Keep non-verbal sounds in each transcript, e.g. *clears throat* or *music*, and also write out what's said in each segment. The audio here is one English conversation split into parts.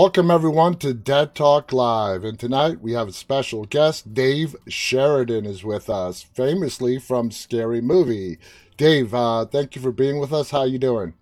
Welcome, everyone, to Dead Talk Live. And tonight we have a special guest. Dave Sheridan is with us, famously from Scary Movie. Dave, uh, thank you for being with us. How are you doing?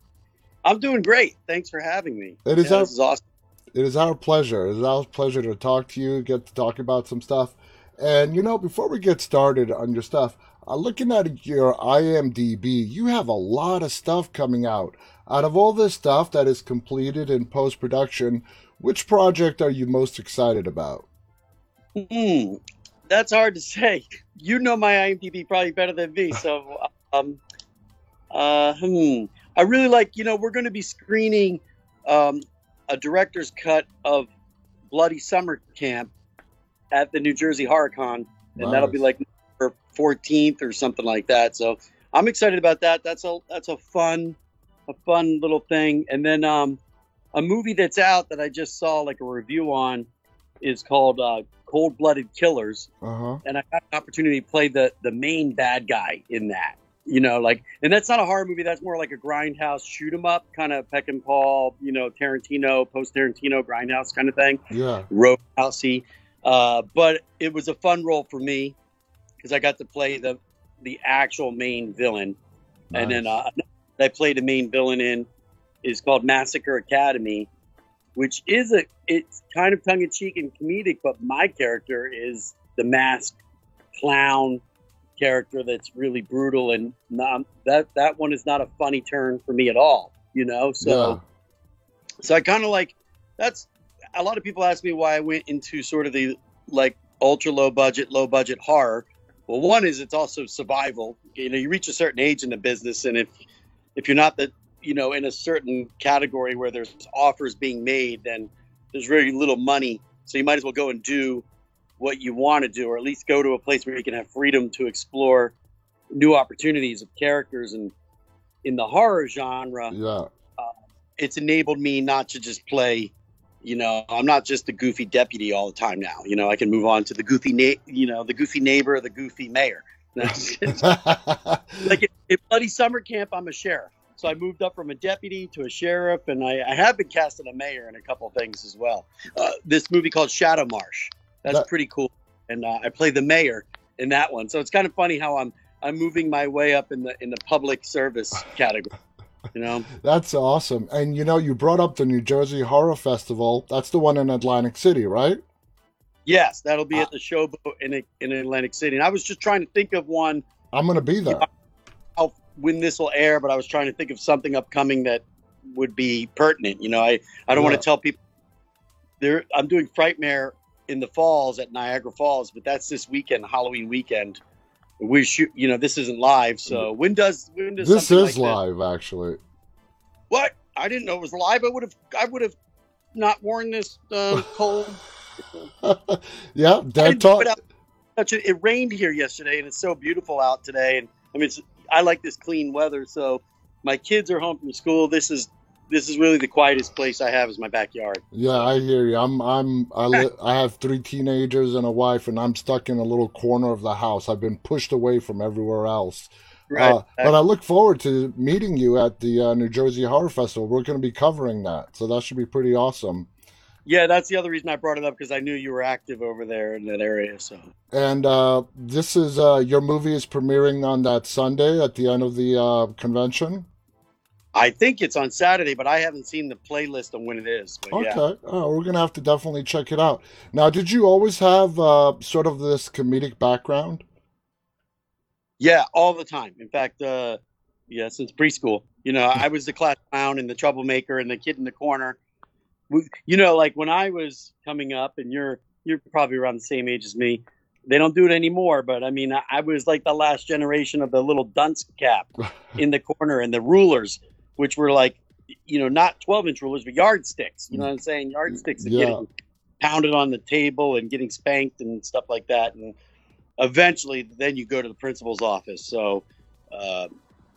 I'm doing great. Thanks for having me. It is, yeah, our, is awesome. It is our pleasure. It is our pleasure to talk to you, get to talk about some stuff. And, you know, before we get started on your stuff, uh, looking at your IMDb, you have a lot of stuff coming out. Out of all this stuff that is completed in post production, which project are you most excited about? Hmm, that's hard to say. You know my IMDb probably better than me. So, um, uh, hmm. I really like, you know, we're going to be screening um, a director's cut of Bloody Summer Camp at the New Jersey HorrorCon, and Nice. that'll be like November 14th or something like that. So I'm excited about that. That's a that's a fun a fun little thing. And then um, a movie that's out that I just saw like a review on is called uh, Cold Blooded Killers, Uh huh. and I got an opportunity to play the the main bad guy in that. You know, like, and that's not a horror movie. That's more like a grindhouse shoot 'em up kind of Peckinpah, you know, Tarantino, post Tarantino grindhouse kind of thing Yeah. roadhousey. Uh, but it was a fun role for me because I got to play the the actual main villain, and then uh, I played the main villain in is called Massacre Academy, which is a it's kind of tongue in cheek and comedic, but my character is the masked clown character that's really brutal and not, that that one is not a funny turn for me at all, you know. So yeah. so I kind of like that's a lot of people ask me why I went into sort of the like ultra low budget, low budget horror. Well, one is it's also survival. You know, you reach a certain age in the business, and if if you're not the you know in a certain category where there's offers being made, then there's very little money. So you might as well go and do what you want to do, or at least go to a place where you can have freedom to explore new opportunities of characters. And in the horror genre, Yeah. Uh, it's enabled me not to just play you know i'm not just the goofy deputy all the time now you know i can move on to the goofy na- you know the goofy neighbor the goofy mayor *laughs* *laughs* like in bloody summer camp i'm a sheriff so i moved up from a deputy to a sheriff and i, I have been cast as a mayor in a couple of things as well uh, this movie called shadow marsh that's That- pretty cool and uh, i play the mayor in that one so it's kind of funny how i'm i'm moving my way up in the in the public service category you know *laughs* That's awesome. And you know, you brought up the New Jersey Horror Festival. That's the one in Atlantic City, right? Yes, that'll be at the Showboat in in Atlantic City. And I was just trying to think of one I'm going to be there. When this will air, but I was trying to think of something upcoming that would be pertinent. You know, I I don't Yeah. want to tell people there. I'm doing Frightmare in the Falls at Niagara Falls, but that's this weekend, Halloween weekend. We shoot. You know, this isn't live, so when does when does This is like live, actually. What? I didn't know it was live. I would have I would have not worn this uh, *laughs* cold. *laughs* yeah, Dead Talk. put out such a, it rained here yesterday, and it's so beautiful out today. And I mean, it's, I like this clean weather. So my kids are home from school. This is this is really the quietest place I have is my backyard. Yeah, I hear you. I'm I'm I li- I have three teenagers and a wife, and I'm stuck in a little corner of the house. I've been pushed away from everywhere else. Uh, but I look forward to meeting you at the uh, New Jersey Horror Festival. We're going to be covering that, so that should be pretty awesome. Yeah, that's the other reason I brought it up because I knew you were active over there in that area. So And uh, this is uh, your movie is premiering on that Sunday at the end of the uh, convention. I think it's on Saturday, but I haven't seen the playlist on when it is. But Okay, yeah, oh, we're gonna have to definitely check it out. Now, did you always have uh, sort of this comedic background? yeah, all the time. In fact, uh, yeah, since preschool, you know, *laughs* I was the class clown and the troublemaker and the kid in the corner. You know, like when I was coming up, and you're you're probably around the same age as me. They don't do it anymore, but I mean, I, I was like the last generation of the little dunce cap *laughs* in the corner and the rulers, which were like, you know, not 12 inch rulers, but yardsticks. You know what I'm saying? Yardsticks and Yeah. getting pounded on the table and getting spanked and stuff like that. And eventually, then you go to the principal's office. So, uh,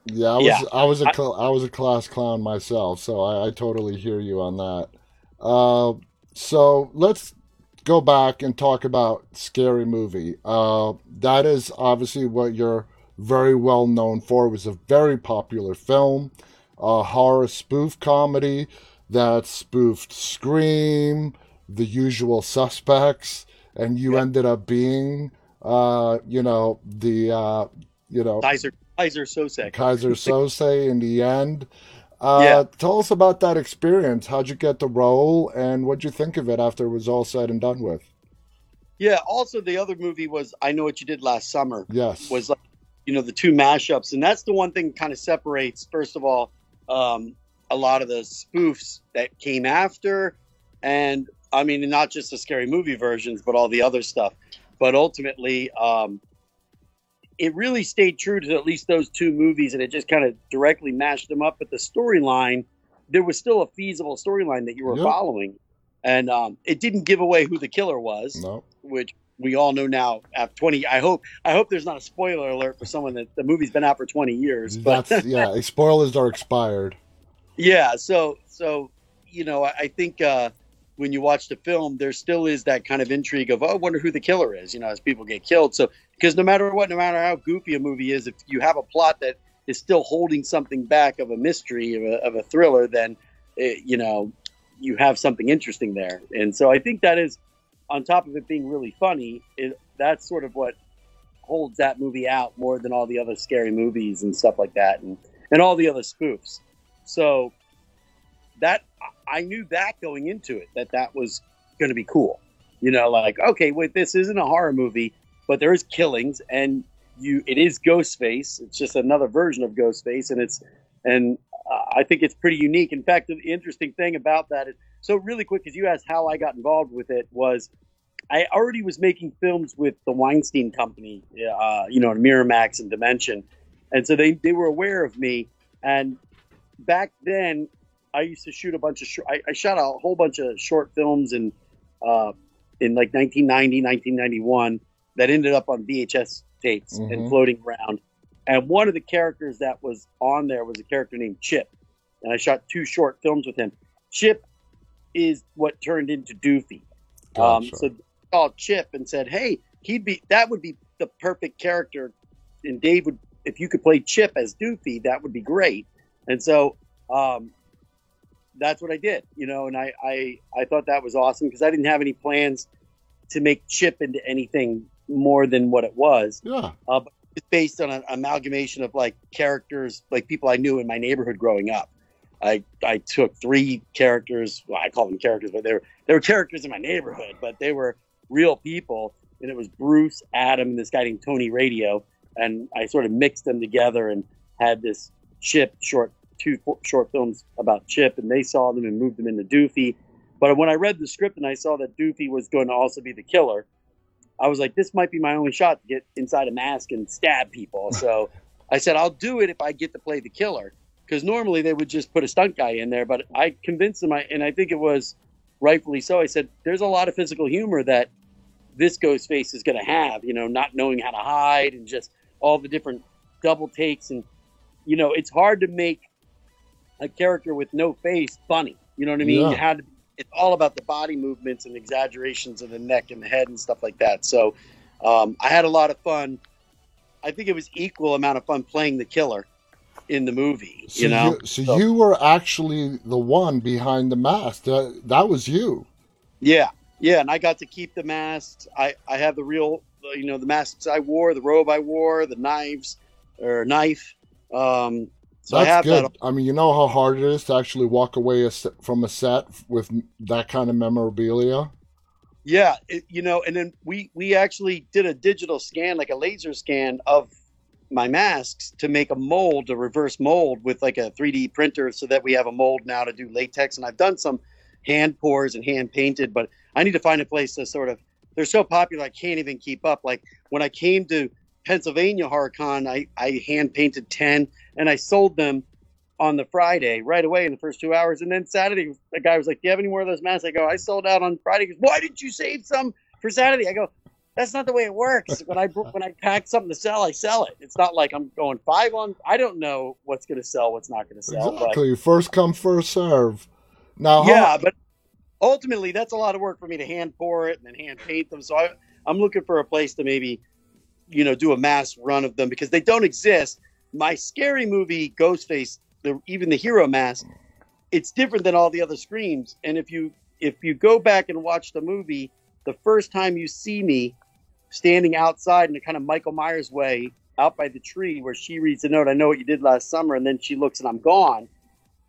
Yeah, I was Yeah. I was a I- cl- I was a class clown myself, so I, I totally hear you on that. Uh, so let's go back and talk about Scary Movie. Uh, that is obviously what you're very well known for. It was a very popular film, a horror spoof comedy. that spoofed Scream, The Usual Suspects, and you Yeah. ended up being, uh, you know, the, uh, you know, Keyser Keyser Söze. Keyser Söze in the end. Uh, Yeah. Tell us about that experience. How'd you get the role, and what'd you think of it after it was all said and done with? Yeah. Also, the other movie was I Know What You Did Last Summer. Yes. Was like you know the two mashups, and that's the one thing kind of separates. First of all, um, a lot of the spoofs that came after, and I mean not just the scary movie versions, but all the other stuff. But ultimately, um, it really stayed true to at least those two movies, and it just kind of directly mashed them up. But the storyline, there was still a feasible storyline that you were Yeah. following, and um, it didn't give away who the killer was no. which we all know now after 20 i hope i hope there's not a spoiler alert for someone that the movie's been out for 20 years but *laughs* yeah. Spoilers are expired. yeah so so you know i, I think uh when you watch the film there still is that kind of intrigue of oh, i wonder who the killer is you know as people get killed. So because no matter what no matter how goofy a movie is if you have a plot that is still holding something back of a mystery of a, of a thriller then it, you know you have something interesting there. And so i think that is on top of it being really funny it, that's sort of what holds that movie out more than all the other scary movies and stuff like that and and all the other spoofs. So that I knew that going into it that that was going to be cool. You know, like okay, wait, this isn't a horror movie, but there is killings and you it is Ghostface. It's just another version of Ghostface, and it's and uh, I think it's pretty unique. In fact, the interesting thing about that is so really quick because you asked how I got involved with it was I already was making films with the Weinstein Company, uh, you know, Miramax and Dimension, and so they they were aware of me. And back then, I used to shoot a bunch of short, I, I shot a whole bunch of short films in uh, in like 1990, 1991 that ended up on VHS tapes and Mhm. floating around. And one of the characters that was on there was a character named Chip, and I shot two short films with him. Chip is what turned into Doofy. Um, Gotcha. so called Chip and said, "Hey, he'd be that would be the perfect character, and Dave would if you could play Chip as Doofy, that would be great." And so um, that's what I did, you know, and I I, I thought that was awesome because I didn't have any plans to make Chip into anything more than what it was. yeah. Uh, it's based on an amalgamation of like characters, like people I knew in my neighborhood growing up. I I took three characters. Well, I call them characters, but they were they were characters in my neighborhood, but they were real people. And it was Bruce, Adam, and this guy named Tony Radio, and I sort of mixed them together and had this Chip short two short films about Chip, and they saw them and moved them into Doofy. But when I read the script and I saw that Doofy was going to also be the killer, I was like, this might be my only shot to get inside a mask and stab people. *laughs* So I said, I'll do it if I get to play the killer. Because normally they would just put a stunt guy in there, but I convinced them, I, and I think it was rightfully so. I said, there's a lot of physical humor that this Ghostface is going to have, you know, not knowing how to hide and just all the different double takes. And, you know, it's hard to make a character with no face funny. You know what I mean? Yeah. You had to, it's all about the body movements and exaggerations of the neck and the head and stuff like that. So um, I had a lot of fun. I think it was equal amount of fun playing the killer in the movie. So you know, so, you were actually the one behind the mask. That that was you. Yeah, yeah, and I got to keep the masks. I I have the real, you know, the masks I wore, the robe I wore, the knives or knife. Um, so That's good. that. I mean, you know how hard it is to actually walk away a from a set with that kind of memorabilia. Yeah, it, you know, and then we we actually did a digital scan, like a laser scan of my masks to make a mold, a reverse mold with like a 3D printer, so that we have a mold now to do latex. And I've done some hand pours and hand painted, but I need to find a place to sort of. They're so popular, I can't even keep up. Like when I came to Pennsylvania HorrorCon, I I hand painted ten, and I sold them on the Friday right away in the first two hours. And then Saturday, the guy was like, Do you have any more of those masks? I go, I sold out on Friday. He goes, Why didn't you save some for Saturday? I go, That's not the way it works. When I when I pack something to sell, I sell it. It's not like I'm going five on. I don't know what's going to sell, what's not going to sell. But Exactly. First come, first serve. Now, yeah, but ultimately, that's a lot of work for me to hand pour it and then hand paint them. So I, I'm looking for a place to maybe, you know, do a mass run of them because they don't exist. My scary movie Ghostface, the even the hero mask, it's different than all the other screams. And if you if you go back and watch the movie, the first time you see me standing outside in a kind of Michael Myers way, out by the tree where she reads the note, I know what you did last summer, and then she looks and I'm gone.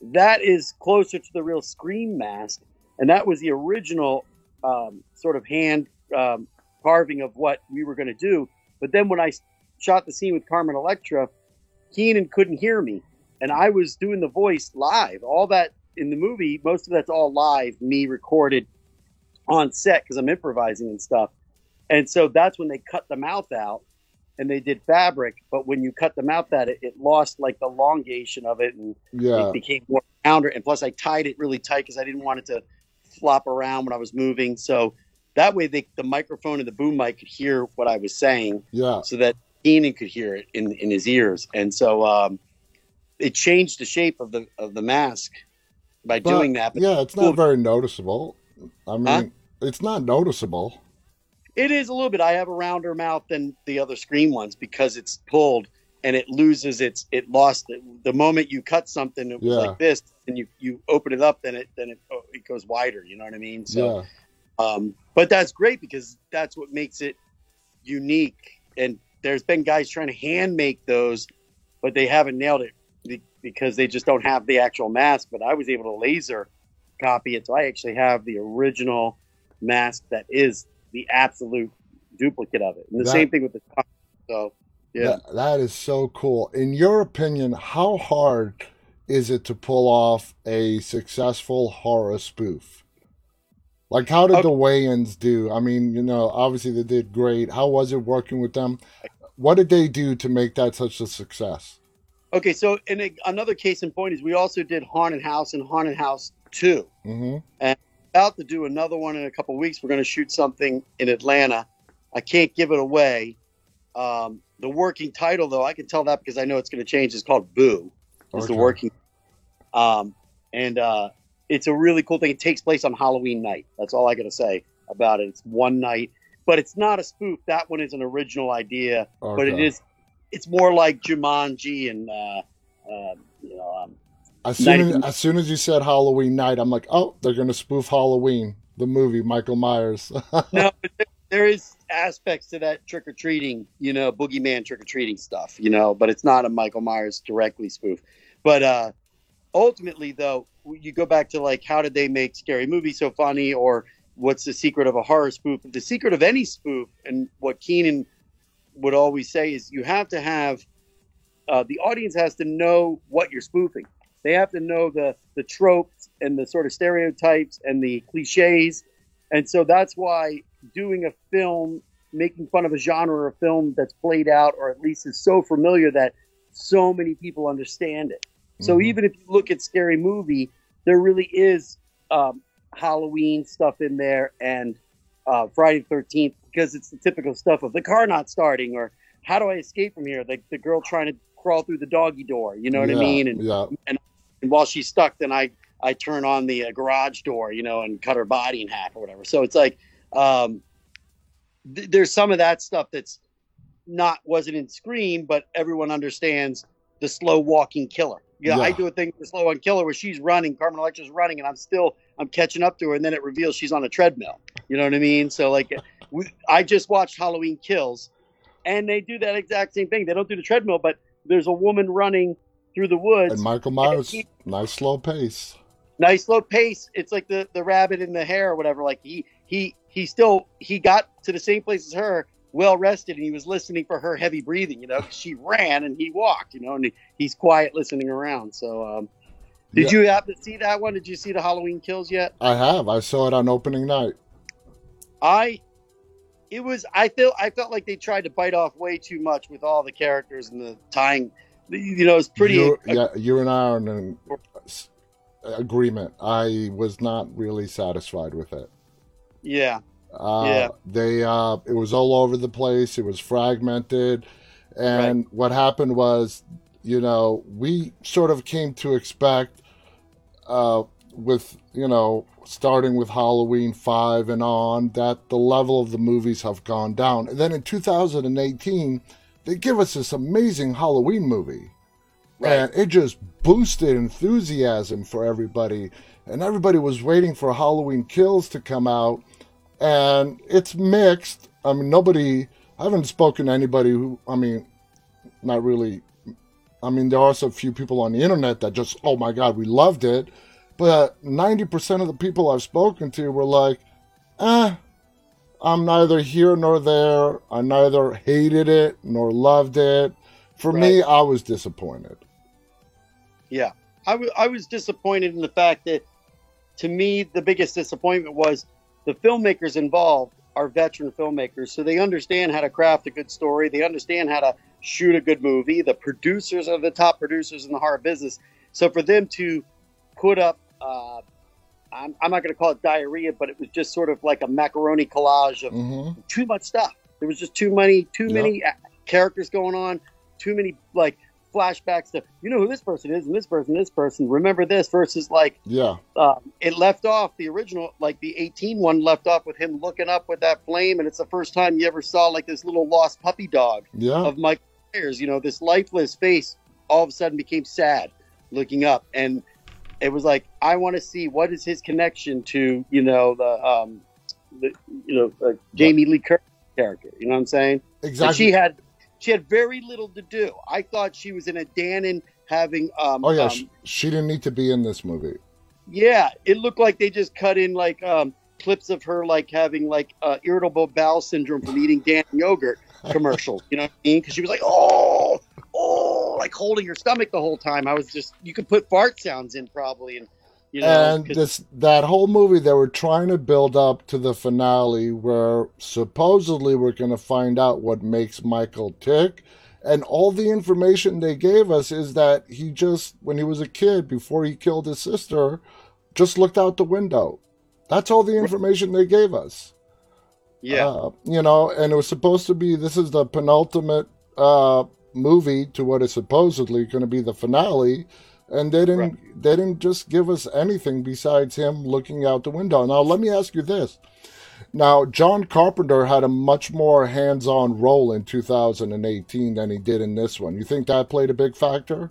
That is closer to the real scream mask, and that was the original um, sort of hand um, carving of what we were going to do. But then when I shot the scene with Carmen Electra, Keenen couldn't hear me, and I was doing the voice live. All that in the movie, most of that's all live, me recorded on set because I'm improvising and stuff. And so that's when they cut the mouth out and they did fabric. But when you cut the mouth out, it, it lost like the elongation of it and Yeah. it became more rounder. And plus, I tied it really tight because I didn't want it to flop around when I was moving. So that way, they, the microphone and the boom mic could hear what I was saying Yeah. so that Keenen could hear it in, in his ears. And so um, it changed the shape of the of the mask by But, doing that. But yeah, it's not very noticeable. I mean, Huh? it's not noticeable. It is a little bit. I have a rounder mouth than the other screen ones because it's pulled and it loses its. It lost it. The moment you cut something, it was Yeah. like this, and you you open it up, then it then it oh, it goes wider. You know what I mean? So, yeah. um, but that's great because that's what makes it unique. And there's been guys trying to hand make those, but they haven't nailed it because they just don't have the actual mask. But I was able to laser copy it, so I actually have the original mask that is the absolute duplicate of it. And the That- same thing with the so yeah. That- that is so cool. In your opinion, how hard is it to pull off a successful horror spoof? Like, how did Okay. the Wayans do? I mean, you know, obviously they did great. How was it working with them? What did they do to make that such a success? Okay, so and a, another case in point is we also did Haunted House and Haunted House Two. hmm and about to do another one in a couple weeks. We're going to shoot something in Atlanta. I can't give it away. Um, the working title, though, I can tell that because I know it's going to change. Is called Boo. Is the working, um, and uh, it's a really cool thing. It takes place on Halloween night. That's all I got to say about it. It's one night, but it's not a spoof. That one is an original idea, but it Okay. is. It's more like Jumanji and uh, uh, you know um, As soon as, as soon as you said Halloween night, I'm like, oh, they're gonna spoof Halloween, the movie, Michael Myers. *laughs* no, but there- there is aspects to that trick or treating, you know, boogeyman trick or treating stuff, you know, but it's not a Michael Myers directly spoof. But uh, ultimately, though, you go back to like, how did they make scary movies so funny, or what's the secret of a horror spoof? The secret of any spoof, and what Keenen would always say is, you have to have uh, the audience has to know what you're spoofing. They have to know the the tropes and the sort of stereotypes and the cliches, and so that's why doing a film, making fun of a genre of film that's played out, or at least is so familiar that so many people understand it. So Mhm. even if you look at Scary Movie, there really is um, Halloween stuff in there and uh, Friday the Thirteenth because it's the typical stuff of the car not starting or how do I escape from here? The, the girl trying to crawl through the doggy door. You know what I mean? And, yeah, and while she's stuck, then I I turn on the uh, garage door, you know, and cut her body in half or whatever. So it's like um, th- there's some of that stuff that's not wasn't in Scream, but everyone understands the slow walking killer. Yeah, I do a thing with the slow walking killer where she's running, Carmen Electra's running, and I'm still I'm catching up to her, and then it reveals she's on a treadmill. You know what I mean? So like, we, I just watched Halloween Kills, and they do that exact same thing. They don't do the treadmill, but there's a woman running through the woods and Michael Myers, nice slow pace. nice slow pace. It's like the the rabbit in the hare or whatever. Like he he he still he got to the same place as her, well rested, and he was listening for her heavy breathing. You know, she ran and he walked. You know, and he, he's quiet listening around. So, um, did Yeah. you happen to see that one? Did you see the Halloween Kills yet? I have. I saw it on opening night. I. It was. I feel. I felt like they tried to bite off way too much with all the characters and the tying. You know, it's pretty. You, yeah, you and I are in an agreement. I was not really satisfied with it. yeah. Uh, Yeah. They, uh, it was all over the place. It was fragmented, and what happened was, you know, we sort of came to expect, uh, with you know, starting with Halloween five and on, that the level of the movies have gone down. And then in 2018, they give us this amazing Halloween movie. Right. and it just boosted enthusiasm for everybody and everybody was waiting for halloween kills to come out and it's mixed. I mean nobody i haven't spoken to anybody who i mean not really i mean there are a few people on the internet that just oh my god we loved it. But 90% of the people i've spoken to were like eh i'm neither here nor there. I neither hated it nor loved it. For me i was disappointed. Yeah, I wa- I was disappointed in the fact that, to me, the biggest disappointment was the filmmakers involved are veteran filmmakers, so they understand how to craft a good story. They understand how to shoot a good movie. The producers are the top producers in the horror business, so for them to put up, uh, I'm, I'm not going to call it diarrhea, but it was just sort of like a macaroni collage of hmm too much stuff. There was just too many, too Yep. many uh, characters going on, too many like flashbacks to you know who this person is and this person, this person. Remember this versus like yeah um, it left off the original, like the 18 one left off with him looking up with that flame, and it's the first time you ever saw like this little lost puppy dog yeah of Mike Myers. You know, this lifeless face all of a sudden became sad looking up, and it was like I want to see what is his connection to you know the um the you know uh, Jamie Lee Curtis character. You know what I'm saying? And exactly she had she had very little to do. I thought she was in a Dannon having um Oh yeah, um, sh- she didn't need to be in this movie. yeah, it looked like they just cut in like um, clips of her like having like uh, irritable bowel syndrome from eating Dan *laughs* yogurt commercials. You know what I mean? Because she was like, oh, oh, like holding her stomach the whole time. I was just, you could put fart sounds in probably, and you know, and this that whole movie they were trying to build up to the finale where supposedly we're going to find out what makes Michael tick. And all the information they gave us is that he just, when he was a kid, before he killed his sister, just looked out the window. That's all the information they gave us. yeah, Uh, you know, and it was supposed to be this is the penultimate uh, movie to what is supposedly going to be the finale, and they didn't Right. they didn't just give us anything besides him looking out the window. Now, let me ask you this. Now, John Carpenter had a much more hands-on role in 2018 than he did in this one. You think that played a big factor?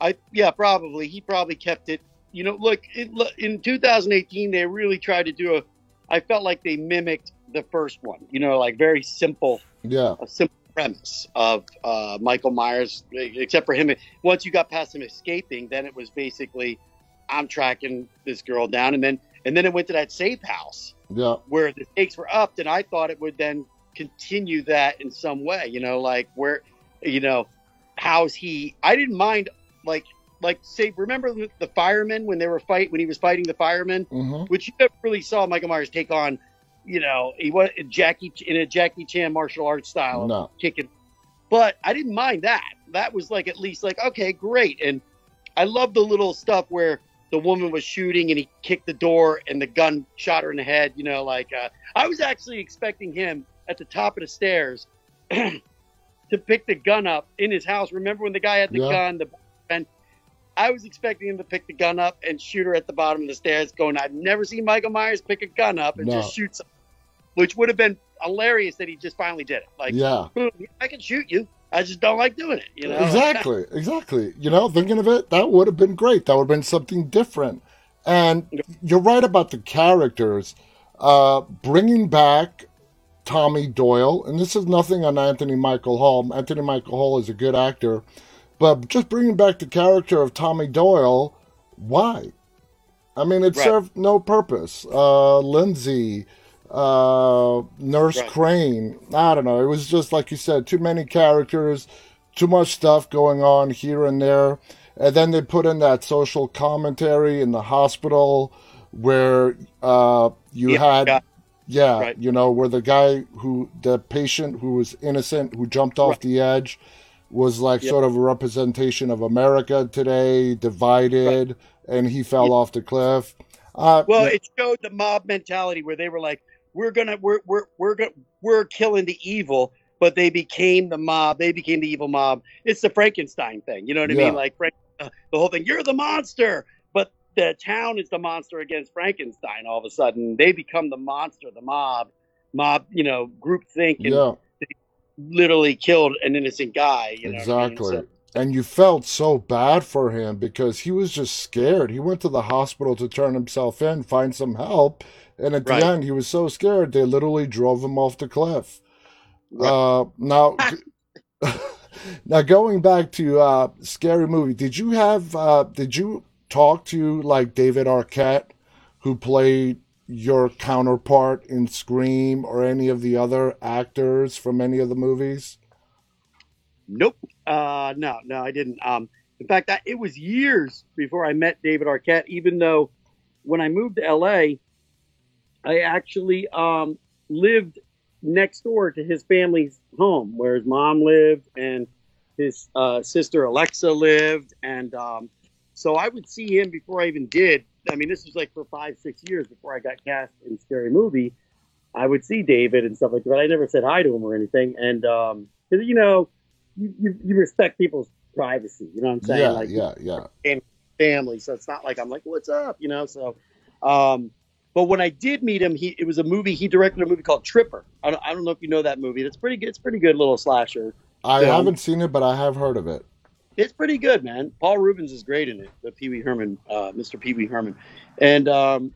I yeah, probably he probably kept it. You know, look, it, in 2018 they really tried to do a. I felt like they mimicked the first one. You know, like very simple Yeah, a simple premise of uh, Michael Myers, except for him. Once you got past him escaping, then it was basically I'm tracking this girl down, and then and then it went to that safe house yeah, where the stakes were upped, and I thought it would then continue that in some way. You know, like where, you know, how's he? I didn't mind like like say remember the firemen when they were fight when he was fighting the firemen hmm which you never really saw Michael Myers take on. You know, he was Jackie in a Jackie Chan martial arts style, no, kicking. But I didn't mind that. That was like at least like okay, great. And I love the little stuff where the woman was shooting and he kicked the door and the gun shot her in the head. You know, like uh, I was actually expecting him at the top of the stairs *clears throat* to pick the gun up in his house. Remember when the guy had the Yeah. gun? The and I was expecting him to pick the gun up and shoot her at the bottom of the stairs. Going, I've never seen Michael Myers pick a gun up and No. just shoot someone, which would have been hilarious that he just finally did it. Like, yeah. I can shoot you. I just don't like doing it. You know, Exactly, *laughs* exactly. You know, thinking of it, that would have been great. That would have been something different. And you're right about the characters. Uh, bringing back Tommy Doyle, and this is nothing on Anthony Michael Hall. Anthony Michael Hall is a good actor, but just bringing back the character of Tommy Doyle, why? I mean, it Right. served no purpose. Uh, Lindsay, uh, Nurse Right. Crane, I don't know. It was just like you said, too many characters, too much stuff going on here and there. And then they put in that social commentary in the hospital where uh, you Yeah, had, yeah. yeah, Right. you know, where the guy who, the patient who was innocent, who jumped off the edge, was like Yep. sort of a representation of America today, divided, and he fell Yeah. off the cliff. Uh, Well, it showed the mob mentality where they were like, "We're gonna, we're, we're, we're gonna, we're killing the evil," but they became the mob. They became the evil mob. It's the Frankenstein thing. You know what I Yeah. mean? Like Frank, uh, the whole thing. You're the monster, but the town is the monster against Frankenstein. All of a sudden, they become the monster. The mob, mob, you know, group think and yeah, literally killed an innocent guy. You know what I mean? exactly. So- and you felt so bad for him because he was just scared. He went to the hospital to turn himself in, find some help, and at Right. the end, he was so scared they literally drove him off the cliff. Right. Uh, now, *laughs* *laughs* now going back to uh, scary movie, did you have? Uh, did you talk to like David Arquette, who played your counterpart in Scream, or any of the other actors from any of the movies? Nope. Uh, no, no, I didn't. Um, in fact, I, it was years before I met David Arquette. Even though when I moved to LA, I actually um, lived next door to his family's home, where his mom lived and his uh, sister Alexis lived, and um, so I would see him before I even did. I mean, this was like for five, six years before I got cast in Scary Movie. I would see David and stuff like that. I never said hi to him or anything, and um, 'cause, you know, you, you, you respect people's privacy. You know what I'm saying? Yeah, like yeah, yeah. family, so it's not like I'm like, "What's up?" You know. So, um, but when I did meet him, he it was a movie. He directed a movie called Tripper. I don't, I don't know if you know that movie. It's pretty good. It's pretty good little slasher. I film. haven't seen it, but I have heard of it. It's pretty good, man. Paul Reubens is great in it. The Pee Wee Herman, uh, Mr. Pee Wee Herman, and um,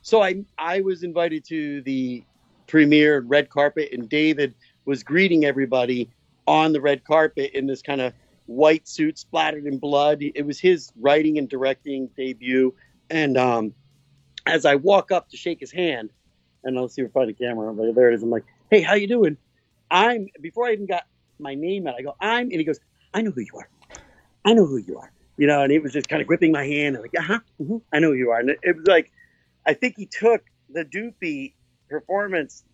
so I I was invited to the premiere red carpet, and David was greeting everybody on the red carpet in this kind of white suit splattered in blood. It was his writing and directing debut, and um, as I walk up to shake his hand, and I'll see if I find the camera, but there it is. I'm like, "Hey, how you doing?" I'm before I even got my name out, I go, "I'm," and he goes, "I know who you are. I know who you are." You know, and he was just kind of gripping my hand, and like, "Uh huh, hmm I know who you are." And it, it was like, I think he took the Doofy performance,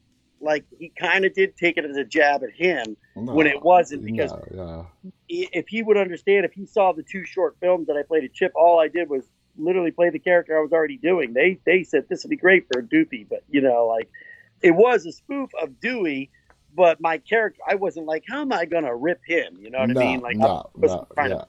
like he kind of did take it as a jab at him No, when it wasn't because no, yeah. if he would understand, if he saw the two short films that I played at Chip, all I did was literally play the character I was already doing. They they said this would be great for a Doofy, but you know, like it was a spoof of Dewey, but my character, I wasn't like, how am I gonna rip him? You know what no, I mean? Like, I no, wasn't no, yeah. to-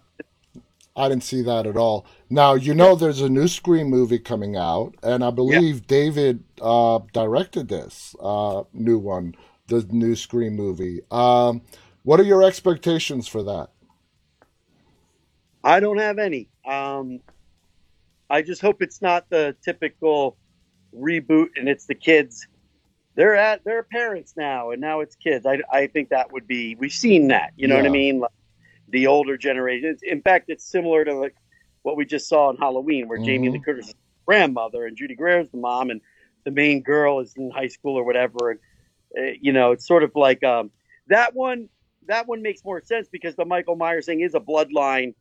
I didn't see that at all. Now you know there's a new Scream movie coming out, and I believe David uh, directed this uh, new one, the new Scream movie. Um, what are your expectations for that? I don't have any. Um, I just hope it's not the typical reboot and it's the kids. They're at they're parents now, and now it's kids. I, I think that would be we've seen that. You know what I mean? Like the older generation. In fact, it's similar to like what we just saw in Halloween, where Jamie Lee. Curtis grandmother and Judy Greer's the mom, and the main girl is in high school or whatever. And uh, you know, it's sort of like um, that one. That one makes more sense because the Michael Myers thing is a bloodline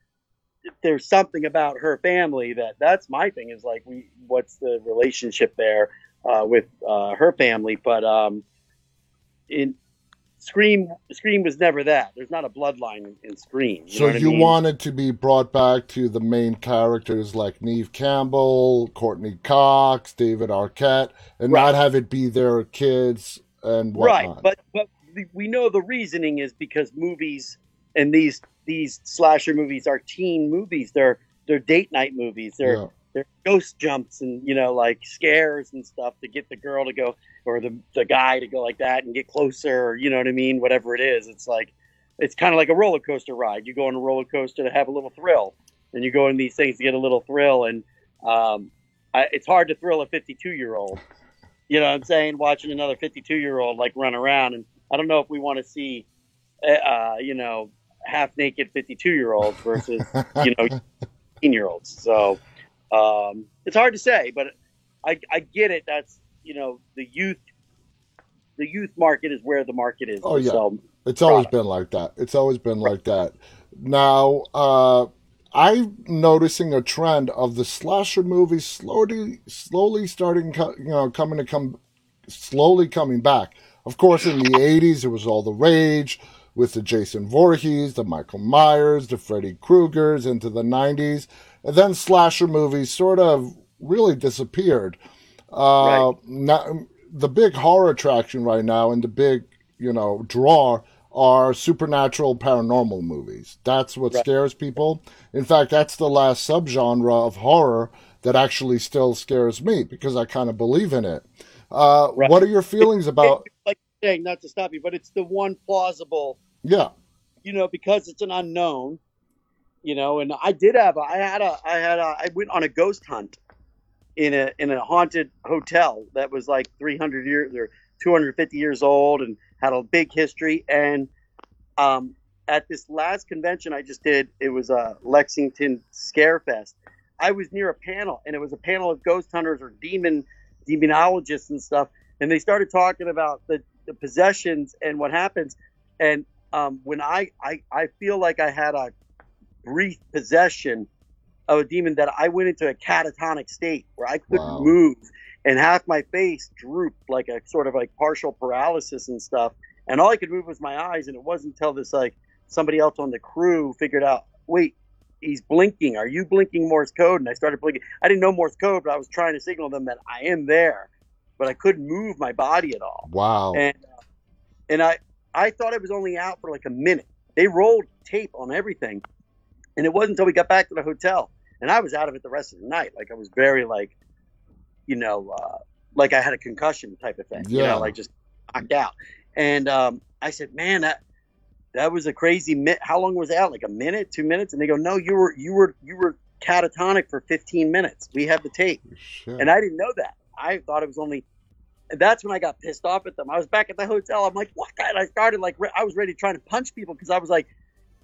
there's something about her family that that's my thing is like we what's the relationship there uh, with uh, her family but um in scream scream was never that there's not a bloodline in, in scream you so what I you mean? wanted to be brought back to the main characters like Neve Campbell, Courteney Cox, David Arquette, and Right. not have it be their kids and whatnot. right but but we know the reasoning is because movies and these these slasher movies are teen movies they're they're date night movies they're yeah. Ghost jumps and you know like scares and stuff to get the girl to go or the the guy to go like that and get closer or you know what I mean? Whatever it is it's like it's kind of like a roller coaster ride. You go on a roller coaster to have a little thrill and you go in these things to get a little thrill and um, I, it's hard to thrill a 52 year old you know what I'm saying? Watching another 52 year old like run around and I don't know if we want to see uh, you know half naked 52 year olds versus you know *laughs* 18 year olds so um, it's hard to say but I, I get it that's you know the youth the youth market is where the market is Oh, yeah. It's always product. been like that. It's always been like that. Now, uh, I'm noticing a trend of the slasher movies slowly, slowly starting, you know, coming to come, slowly coming back. Of course, in the '80s, it was all the rage with the Jason Voorhees, the Michael Myers, the Freddy Kruegers into the '90s, and then slasher movies sort of really disappeared. Uh, now, the big horror attraction right now and the big, you know, draw are supernatural paranormal movies. That's what Right. scares people. In fact, that's the last subgenre of horror that actually still scares me because I kind of believe in it. Uh, Right. What are your feelings about? like saying not to stop you but it's the one plausible Yeah, you know because it's an unknown you know. And I did have, I had a, I had a, I went on a ghost hunt in a in a haunted hotel that was like 300 years or 250 years old and had a big history. And um, at this last convention I just did, it was a Lexington Scarefest. I was near a panel, and it was a panel of ghost hunters or demon demonologists and stuff, and they started talking about the, the possessions and what happens. And um, when I, I I feel like I had a brief possession of a demon that I went into a catatonic state where I couldn't Wow. move and half my face drooped like a sort of like partial paralysis and stuff. And all I could move was my eyes. And it wasn't until this like somebody else on the crew figured out, wait, he's blinking. Are you blinking Morse code? And I started blinking. I didn't know Morse code, but I was trying to signal them that I am there, but I couldn't move my body at all Wow. and uh, and I I thought it was only out for like a minute. They rolled tape on everything, and it wasn't until we got back to the hotel, and I was out of it the rest of the night. Like I was very like, you know, uh, like I had a concussion type of thing. You Yeah. know, like just knocked out. And um, I said, man, that that was a crazy. Mi- How long was that? Like a minute, two minutes? And they go, no, you were you were you were catatonic for 15 minutes. We have the tape. Shit. And I didn't know that. I thought it was only. And that's when I got pissed off at them. I was back at the hotel. I'm like, what? And I started like, re- I was ready trying to punch people because I was like,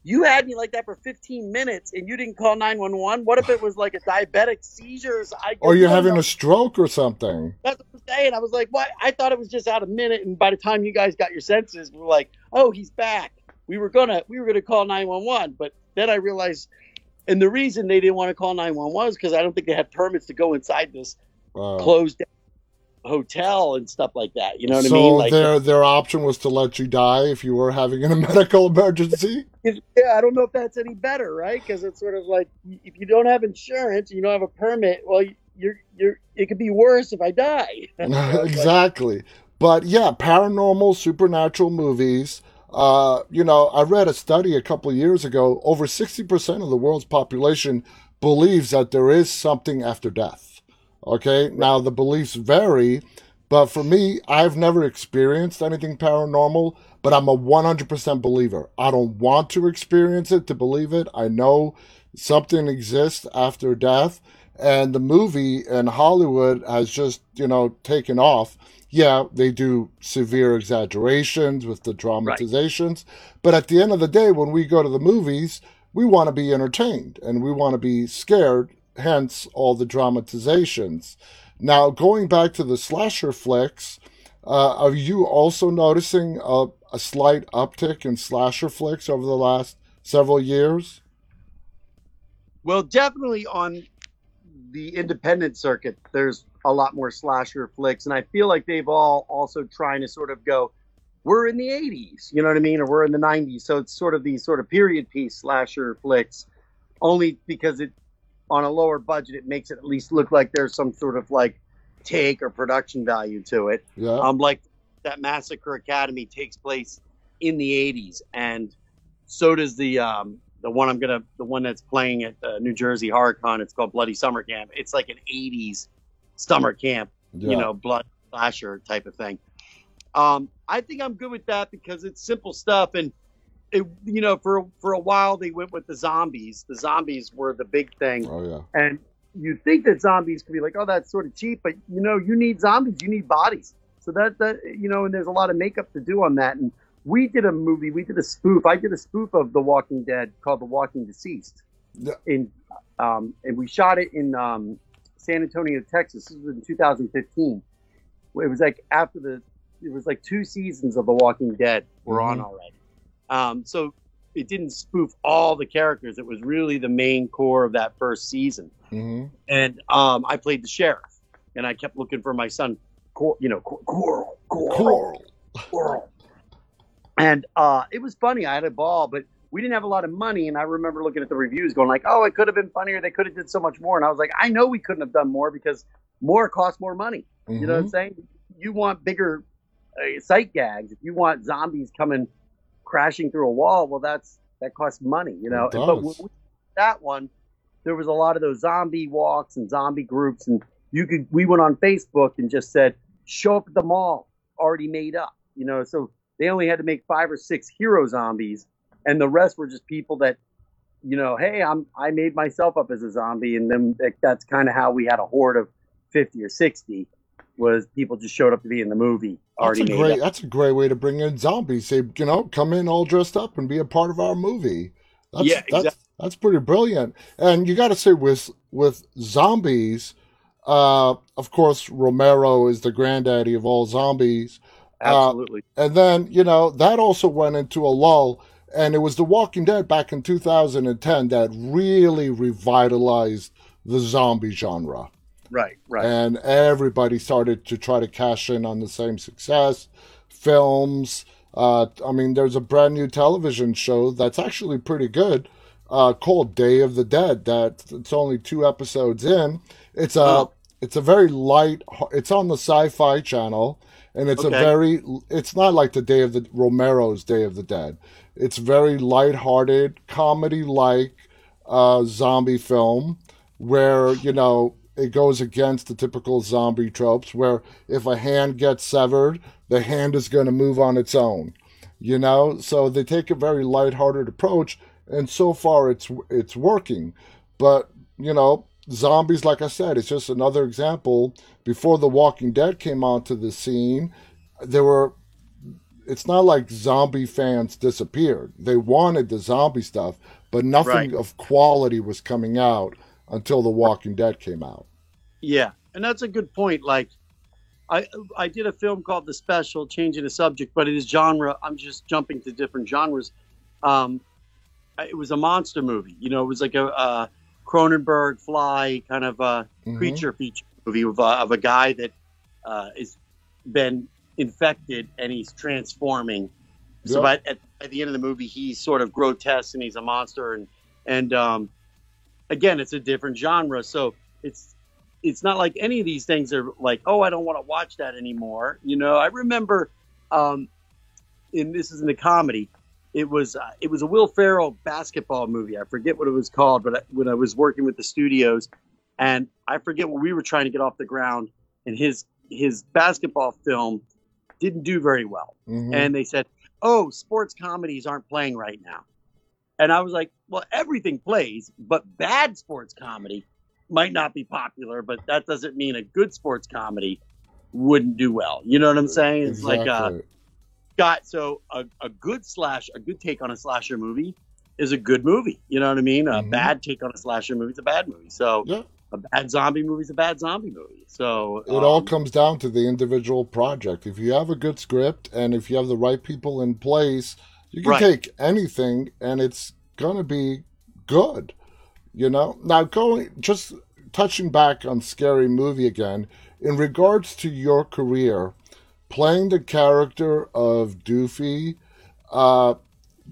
you had me like that for 15 minutes and you didn't call 911. What if it was like a diabetic seizures? I or you're having a stroke or something. That's what I'm saying. I was like, what? I thought it was just out a minute. And by the time you guys got your senses, we were like, oh, he's back. We were gonna, we were gonna call 911, but then I realized, and the reason they didn't want to call 911 is because I don't think they had permits to go inside this closed hotel and stuff like that. You know what so I mean? Like, their their option was to let you die if you were having a *laughs* medical emergency. yeah, I don't know if that's any better, right? Because it's sort of like if you don't have insurance, you don't have a permit. Well, you're you're it could be worse if I die. *laughs* *laughs* exactly. But yeah, paranormal, supernatural movies. Uh, you know, I read a study a couple of years ago. Over sixty percent of the world's population believes that there is something after death. Okay, now the beliefs vary, but for me, I've never experienced anything paranormal. But I'm a 100% believer. I don't want to experience it to believe it. I know something exists after death, and the movie in Hollywood has just, you know, taken off. Yeah, they do severe exaggerations with the dramatizations, but at the end of the day, when we go to the movies, we want to be entertained and we want to be scared, hence all the dramatizations. Now, going back to the slasher flicks, uh, are you also noticing a, a slight uptick in slasher flicks over the last several years? well, definitely on the independent circuit, there's a lot more slasher flicks, and I feel like they've all also trying to sort of go. We're in the 80s, you know what I mean, or we're in the 90s, so it's sort of these sort of period piece slasher flicks, only because it on a lower budget it makes it at least look like there's some sort of like take or production value to it. Yeah. Um, like that Massacre Academy takes place in the 80s, and so does the um, the one I'm gonna the one that's playing at uh, New Jersey HorrorCon. It's called Bloody Summer Camp. It's like an 80s summer camp, yeah. you know, blood slasher type of thing. Um, I think I'm good with that because it's simple stuff, and it, you know, for for a while they went with the zombies. The zombies were the big thing, Oh yeah. and you think that zombies could be like, oh, that's sort of cheap, but you know, you need zombies, you need bodies. So that that you know, and there's a lot of makeup to do on that. And we did a movie, we did a spoof. I did a spoof of The Walking Dead called The Walking Deceased. Yeah. In um, and we shot it in um, San Antonio, Texas. This was in 2015. It was like after the, it was like two seasons of The Walking Dead were on Mhm. already. Um, so it didn't spoof all the characters. It was really the main core of that first season hmm and um, I played the sheriff, and I kept looking for my son, Cor- you know, Cor- Coral, Coral, Coral. Coral. And uh, it was funny. I had a ball, but we didn't have a lot of money. And I remember looking at the reviews, going like, "Oh, it could have been funnier. They could have did so much more." And I was like, "I know we couldn't have done more because more costs more money." You know what I'm saying? You want bigger uh, sight gags. If you want zombies coming crashing through a wall, well, that's that costs money. You know. But with that one, there was a lot of those zombie walks and zombie groups, and you could. We went on Facebook and just said, "Show up at the mall, already made up." You know, so they only had to make five or six hero zombies, and the rest were just people that you know, hey, I'm I made myself up as a zombie, and then that's kind of how we had a horde of fifty or sixty. Was people just showed up to be in the movie already that's a great. Up. That's a great way to bring in zombies. Say, you know, come in all dressed up and be a part of our movie. That's, yeah, that's, exactly. that's pretty brilliant. And you got to say with with zombies, uh, of course, Romero is the granddaddy of all zombies. Uh, Absolutely. Uh, and then you know that also went into a lull and it was The Walking Dead back in 2010 that really revitalized the zombie genre. Right, right. And everybody started to try to cash in on the same success. Films. Uh, I mean, there's a brand new television show that's actually pretty good uh, called Day of the Dead. That it's only two episodes in. It's a oh. it's a very light. It's on the Sci-Fi Channel, and it's okay. a very. It's not like the Day of the Romero's Day of the Dead. It's very light-hearted, comedy-like uh, zombie film where you know it goes against the typical zombie tropes where if a hand gets severed, the hand is going to move on its own. You know, so they take a very light-hearted approach, and so far it's it's working. But you know, zombies, like I said, it's just another example. Before The Walking Dead came onto the scene, there were it's not like zombie fans disappeared. They wanted the zombie stuff, but nothing right. of quality was coming out until The Walking Dead came out. Yeah, and that's a good point. Like, I I did a film called The Special, changing the subject, but it is genre. I'm just jumping to different genres. Um, it was a monster movie. You know, it was like a, a Cronenberg fly kind of a mm-hmm. creature feature movie of a, of a guy that uh, is been infected and he's transforming. So yep. at, at, the end of the movie, he's sort of grotesque and he's a monster. And and um, again, it's a different genre, so it's it's not like any of these things are like, oh, I don't want to watch that anymore. You know, I remember, um, and this is in the comedy. It was uh, it was a Will Ferrell basketball movie. I forget what it was called, but I, when I was working with the studios, and I forget what we were trying to get off the ground, and his his basketball film didn't do very well. Mm-hmm. And they said, oh, sports comedies aren't playing right now. And I was like, well, everything plays, but bad sports comedy might not be popular, but that doesn't mean a good sports comedy wouldn't do well. You know what I'm saying? It's exactly. like, uh, got so a, a good slash, a good take on a slasher movie is a good movie. You know what I mean? A mm-hmm. bad take on a slasher movie is a bad movie. So yeah a bad zombie movie is a bad zombie movie. So it um, all comes down to the individual project. If you have a good script and if you have the right people in place, you can right. take anything and it's gonna be good. You know. Now going just touching back on scary movie again in regards to your career, playing the character of Doofy. Uh,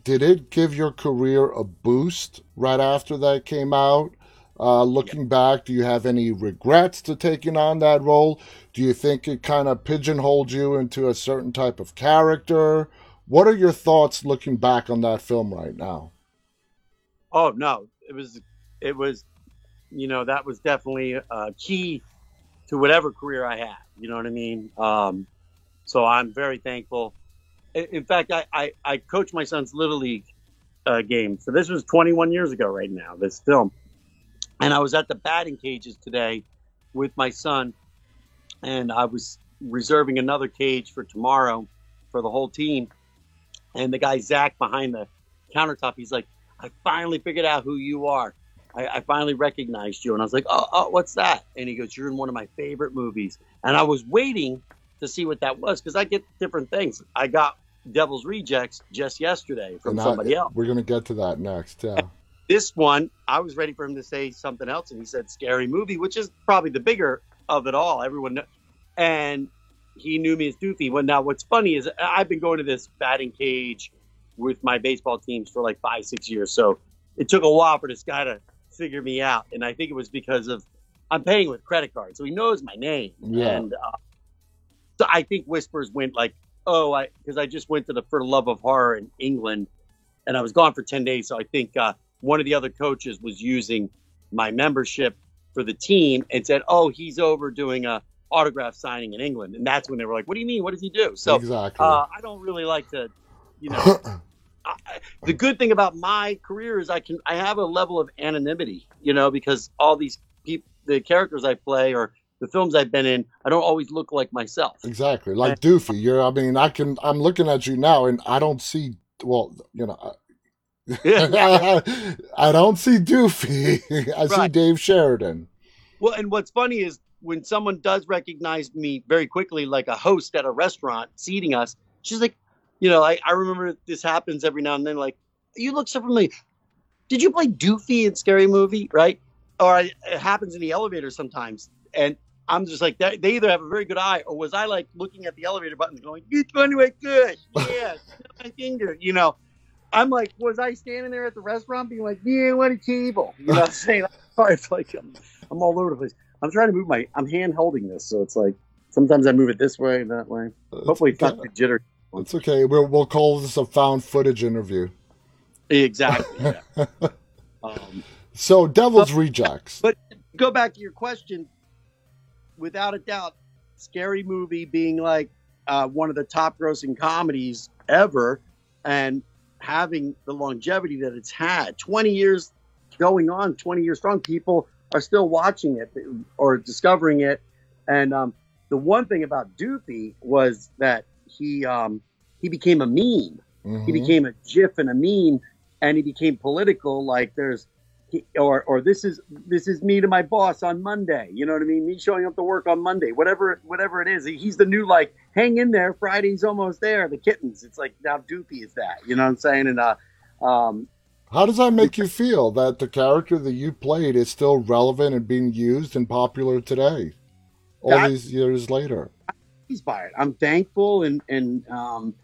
did it give your career a boost right after that came out? Uh, looking back, do you have any regrets to taking on that role? Do you think it kind of pigeonholed you into a certain type of character? What are your thoughts looking back on that film right now? Oh no, it was it was you know that was definitely a key to whatever career I had. You know what I mean? Um, so I'm very thankful. In fact, I, I, I coached my son's little league uh, game. So this was 21 years ago, right now. This film and I was at the batting cages today with my son, and I was reserving another cage for tomorrow for the whole team. And the guy Zach behind the countertop, he's like, "I finally figured out who you are. I, I finally recognized you." And I was like, "Oh, oh, what's that?" And he goes, "You're in one of my favorite movies." And I was waiting to see what that was because I get different things. I got Devil's Rejects just yesterday from somebody else. We're gonna get to that next. Yeah. *laughs* This one, I was ready for him to say something else, and he said "scary movie," which is probably the bigger of it all. Everyone, knows. and he knew me as Doofy. Well, now what's funny is I've been going to this batting cage with my baseball teams for like five, six years. So it took a while for this guy to figure me out, and I think it was because of I'm paying with credit card, so he knows my name. Yeah. And uh, so I think whispers went like, "Oh, I," because I just went to the For Love of Horror in England, and I was gone for ten days. So I think uh, one of the other coaches was using my membership for the team and said, "Oh, he's over doing a autograph signing in England," and that's when they were like, "What do you mean? What does he do?" So exactly. uh, I don't really like to, you know, *laughs* I, the good thing about my career is I can I have a level of anonymity, you know, because all these people, the characters I play or the films I've been in, I don't always look like myself. Exactly, like Doofy. You're. I mean, I can. I'm looking at you now, and I don't see. Well, you know. I *laughs* *laughs* don't see Doofy. I right. see Dave Sheridan. Well, and what's funny is when someone does recognize me very quickly, like a host at a restaurant seating us, she's like, you know, I, I remember this happens every now and then, like, you look so familiar. Did you play Doofy in Scary Movie, right? Or it happens in the elevator sometimes. And I'm just like, they either have a very good eye, or was I like looking at the elevator button going, it's going to good. *laughs* Yeah, my finger, you know. I'm like, was I standing there at the restaurant being like, yeah, what a table? You know what I'm saying? *laughs* It's like I'm, I'm all over the place. I'm trying to move my, I'm hand holding this, so it's like sometimes I move it this way, that way. Hopefully, it's not the jitter. It's okay. We'll we'll call this a found footage interview. Exactly. Yeah. *laughs* um, so, Devil's but, Rejects. But go back to your question. Without a doubt, Scary Movie being like uh, one of the top grossing comedies ever, and having the longevity that it's had 20 years going on 20 years strong people are still watching it or discovering it and um, the one thing about doofy was that he um, he became a meme mm-hmm. he became a gif and a meme and he became political like there's or or this is this is me to my boss on Monday. You know what I mean? Me showing up to work on Monday, whatever whatever it is. He's the new like hang in there. Friday's almost there. The kittens. It's like now Doofy is that. You know what I'm saying? And uh, um, how does that make you feel that the character that you played is still relevant and being used and popular today, all that, these years later? He's by it. I'm thankful and and um,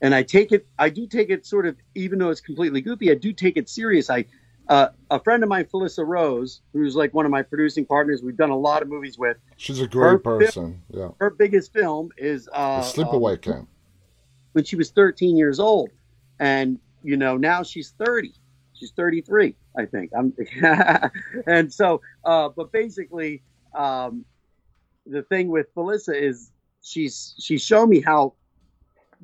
and I take it. I do take it sort of, even though it's completely goofy. I do take it serious. I uh, a friend of mine, Felissa Rose, who's like one of my producing partners, we've done a lot of movies with. She's a great person. yeah. Her biggest film is uh, Sleepaway uh, Camp. When she was 13 years old, and you know now she's 30. She's 33, I think. I'm, *laughs* and so, uh, but basically, um, the thing with Felissa is she's she's shown me how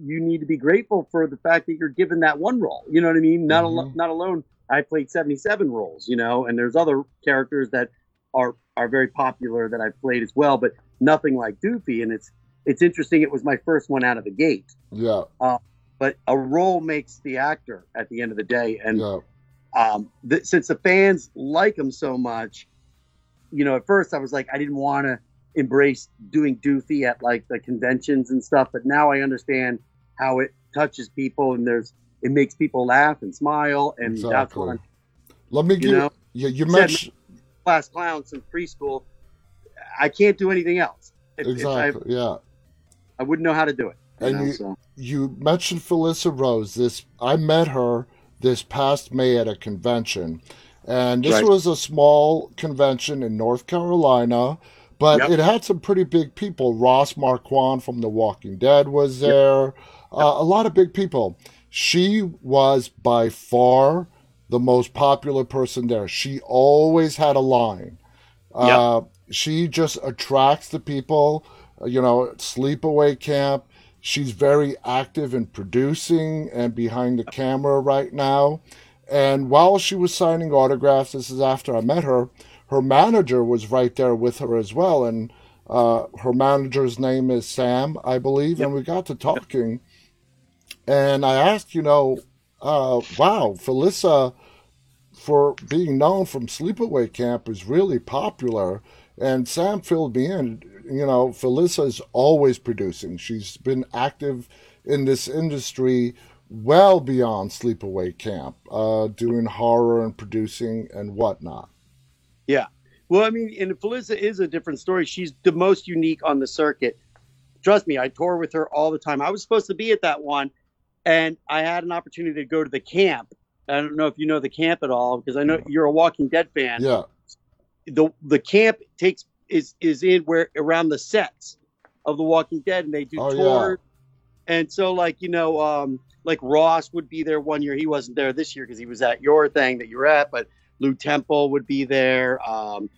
you need to be grateful for the fact that you're given that one role. You know what I mean? Not mm-hmm. al- not alone I played 77 roles, you know, and there's other characters that are are very popular that I've played as well, but nothing like Doofy. And it's it's interesting. It was my first one out of the gate. Yeah. Uh, but a role makes the actor at the end of the day, and yeah. Um, th- since the fans like him so much, you know, at first I was like, I didn't want to embrace doing Doofy at like the conventions and stuff, but now I understand how it touches people, and there's it makes people laugh and smile, and exactly. that's what I'm. Let me give you. Know, you, you mentioned class clown since preschool. I can't do anything else. If, exactly. If I, yeah. I wouldn't know how to do it. You and know, you, so. you mentioned Felissa Rose. This I met her this past May at a convention, and this right. was a small convention in North Carolina, but yep. it had some pretty big people. Ross Marquand from The Walking Dead was there. Yep. Uh, a lot of big people she was by far the most popular person there. She always had a line. Yep. Uh, she just attracts the people. You know, sleepaway camp. She's very active in producing and behind the camera right now. And while she was signing autographs, this is after I met her, her manager was right there with her as well. And uh, her manager's name is Sam, I believe. Yep. And we got to talking. And I asked, you know, uh, wow, Felissa, for being known from Sleepaway Camp, is really popular. And Sam filled me in. You know, Felissa is always producing. She's been active in this industry well beyond Sleepaway Camp, uh, doing horror and producing and whatnot. Yeah. Well, I mean, and Felissa is a different story. She's the most unique on the circuit. Trust me, I tour with her all the time. I was supposed to be at that one, and I had an opportunity to go to the camp. I don't know if you know the camp at all because I know you're a Walking Dead fan. Yeah. The the camp takes is is in where around the sets of the Walking Dead, and they do oh, tours. Yeah. And so, like you know, um, like Ross would be there one year. He wasn't there this year because he was at your thing that you were at. But Lew Temple would be there. Um,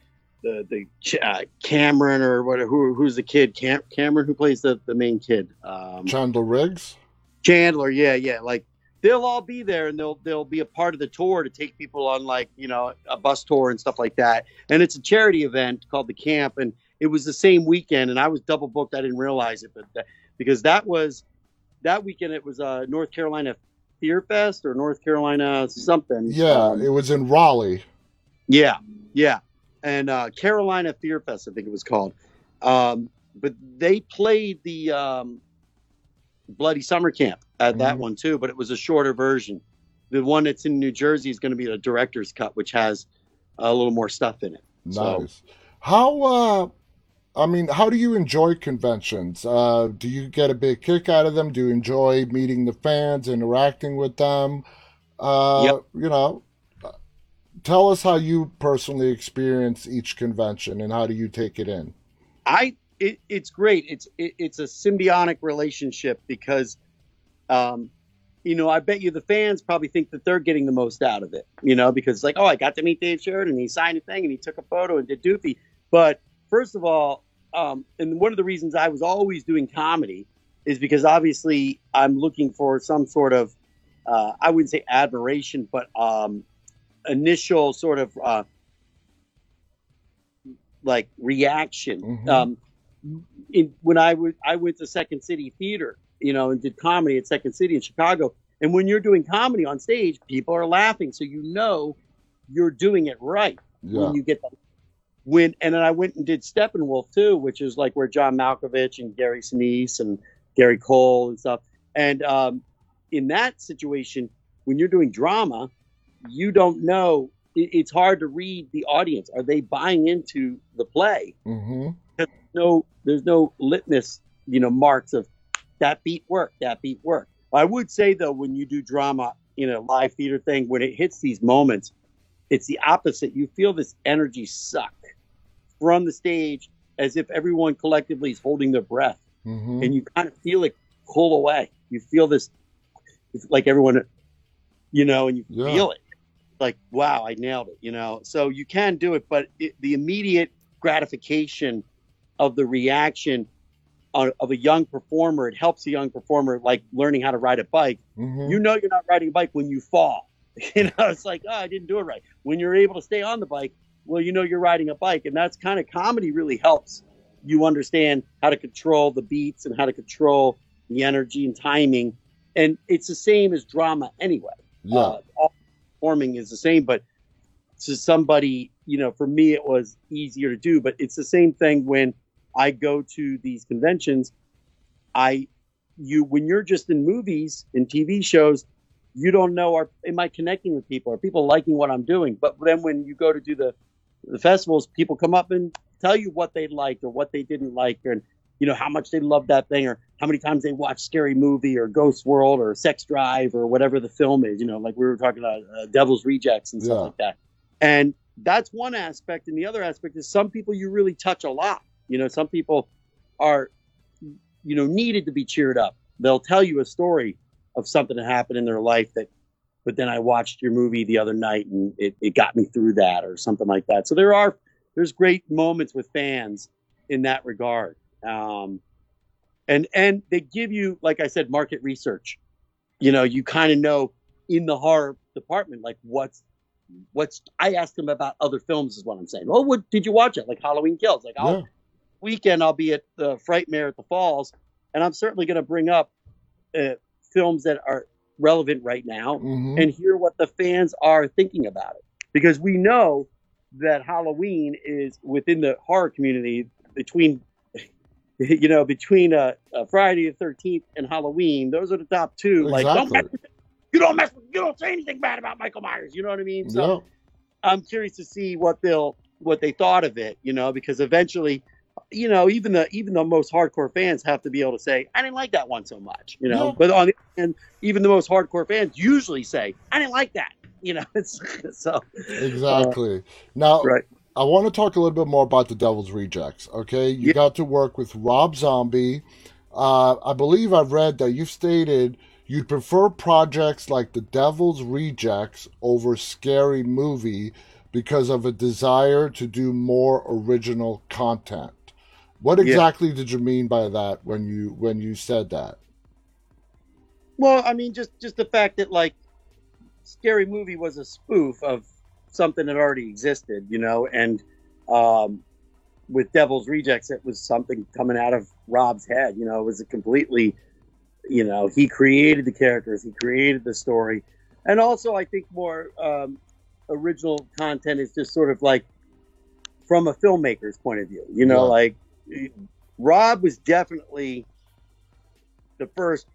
the the uh, Cameron or what? Who, who's the kid? Cam, Cameron who plays the the main kid? Um, Chandler Riggs. Chandler, yeah, yeah, like they'll all be there and they'll they'll be a part of the tour to take people on like you know a bus tour and stuff like that. And it's a charity event called the camp, and it was the same weekend, and I was double booked. I didn't realize it, but that, because that was that weekend it was uh, North Carolina Fear Fest or North Carolina something. Yeah, um, it was in Raleigh. Yeah, yeah, and uh, Carolina Fear Fest, I think it was called. Um, but they played the um, Bloody Summer Camp at that mm-hmm. one too, but it was a shorter version. The one that's in New Jersey is going to be a director's cut, which has a little more stuff in it. Nice. So, how uh, I mean, how do you enjoy conventions? Uh, do you get a big kick out of them? Do you enjoy meeting the fans, interacting with them? Uh, yep. You know, tell us how you personally experience each convention and how do you take it in? I it, it's great. It's it, it's a symbiotic relationship because, um, you know, I bet you the fans probably think that they're getting the most out of it. You know, because it's like, oh, I got to meet Dave Sheridan, and he signed a thing and he took a photo and did Doofy, but first of all, um, and one of the reasons I was always doing comedy is because obviously I'm looking for some sort of, uh, I wouldn't say admiration, but um, initial sort of uh, like reaction. Mm-hmm. Um, in, when I I went to Second City Theater, you know, and did comedy at Second City in Chicago. And when you're doing comedy on stage, people are laughing, so you know you're doing it right yeah. when you get the when and then I went and did Steppenwolf too, which is like where John Malkovich and Gary Sinise and Gary Cole and stuff. And um, in that situation, when you're doing drama, you don't know. It, it's hard to read the audience. Are they buying into the play? Mm-hmm. No, there's no litmus, you know, marks of that beat work, that beat work. I would say though, when you do drama in a live theater thing, when it hits these moments, it's the opposite. You feel this energy suck from the stage as if everyone collectively is holding their breath. Mm-hmm. And you kind of feel it pull away. You feel this, it's like everyone, you know, and you yeah. feel it like, wow, I nailed it, you know? So you can do it, but it, the immediate gratification of the reaction of, a young performer, it helps a young performer like learning how to ride a bike. Mm-hmm. You know, you're not riding a bike when you fall *laughs* You know, it's like, oh, I didn't do it right. When you're able to stay on the bike, well, you know you're riding a bike, and that's kind of comedy really helps you understand how to control the beats and how to control the energy and timing. And it's the same as drama anyway. Yeah. Uh, all performing is the same, but to somebody, you know, for me it was easier to do. But it's the same thing when I go to these conventions. I, you, when you're just in movies and TV shows, you don't know are am I connecting with people? Are people liking what I'm doing? But then when you go to do the the festivals, people come up and tell you what they liked or what they didn't like, and you know how much they loved that thing, or how many times they watched Scary Movie or Ghost World or Sex Drive or whatever the film is. You know, like we were talking about uh, Devil's Rejects and stuff yeah. like that. And that's one aspect, and the other aspect is some people you really touch a lot. You know, some people are, you know, needed to be cheered up. They'll tell you a story of something that happened in their life that but then I watched your movie the other night and it, it got me through that or something like that. So there are there's great moments with fans in that regard. Um, and and they give you, like I said, market research. You know, you kind of know in the horror department, like what's what's I asked them about other films is what I'm saying. Oh, what did you watch it? Like Halloween Kills. Like yeah. Weekend I'll be at the Frightmare at the Falls, and I'm certainly going to bring up uh, films that are relevant right now mm-hmm. and hear what the fans are thinking about it. Because we know that Halloween is within the horror community between, *laughs* you know, between uh, uh Friday the 13th and Halloween. Those are the top two. Exactly. Like, don't mess with, you don't mess with, you don't say anything bad about Michael Myers. You know what I mean? So yeah. I'm curious to see what they'll, what they thought of it, you know, because eventually you know, even the even the most hardcore fans have to be able to say, "I didn't like that one so much," you know. Yeah. But on the and even the most hardcore fans usually say, "I didn't like that," you know. *laughs* so exactly uh, now. Right. I want to talk a little bit more about the Devil's Rejects. Okay, you yeah. got to work with Rob Zombie. Uh, I believe I've read that you've stated you'd prefer projects like the Devil's Rejects over Scary Movie because of a desire to do more original content. What exactly yeah. did you mean by that when you when you said that? Well, I mean, just just the fact that like Scary Movie was a spoof of something that already existed, you know, and um, with Devil's Rejects, it was something coming out of Rob's head. You know, it was a completely, you know, he created the characters, he created the story, and also I think more um, original content is just sort of like from a filmmaker's point of view. You know, Yeah. like Rob was definitely the first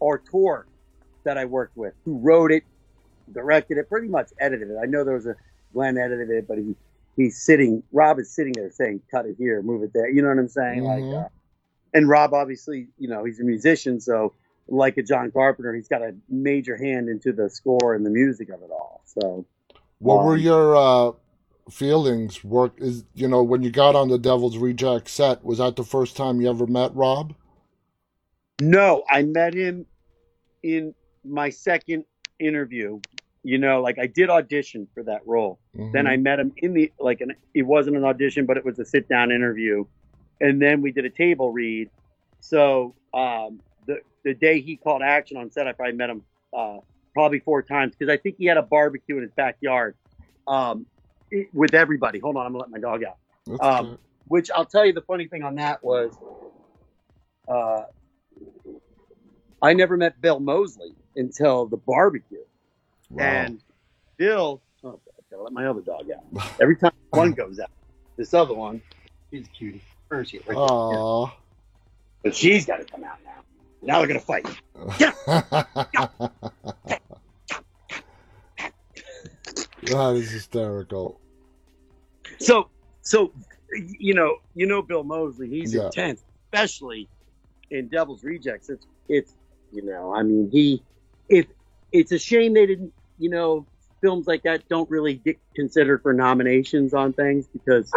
auteur that I worked with who wrote it, directed it, pretty much edited it. I know there was a Glenn edited it, but he he's sitting. Rob is sitting there saying, "Cut it here, move it there." You know what I'm saying? Mhm. Like, uh, and Rob obviously, you know, he's a musician, so like a John Carpenter, he's got a major hand into the score and the music of it all. So What were Um, your uh, feelings? Work is you know when you got on the Devil's Reject set. Was that the first time you ever met Rob? No, I met him in my second interview. You know, like I did audition for that role. Then I met him in the like an it wasn't an audition, but it was a sit down interview, and then we did a table read. So um, the the day he called action on set, I probably met him uh, probably four times because I think he had a barbecue in his backyard um, with everybody. Hold on, I'm gonna let my dog out. Um. Which I'll tell you, the funny thing on that was, uh, I never met Bill Moseley until the barbecue. Wow. And Bill, oh, I gotta let my other dog out. *laughs* Every time one goes out, this other one, she's a cutie. Where is she? Right there. But she's got to come out now. Now they're gonna fight. *laughs* that is hysterical. So, so you know, you know Bill Moseley. He's Yeah. intense, especially in Devil's Rejects. It's, it's, you know, I mean, he, if it's a shame they didn't, you know, films like that don't really get considered for nominations on things because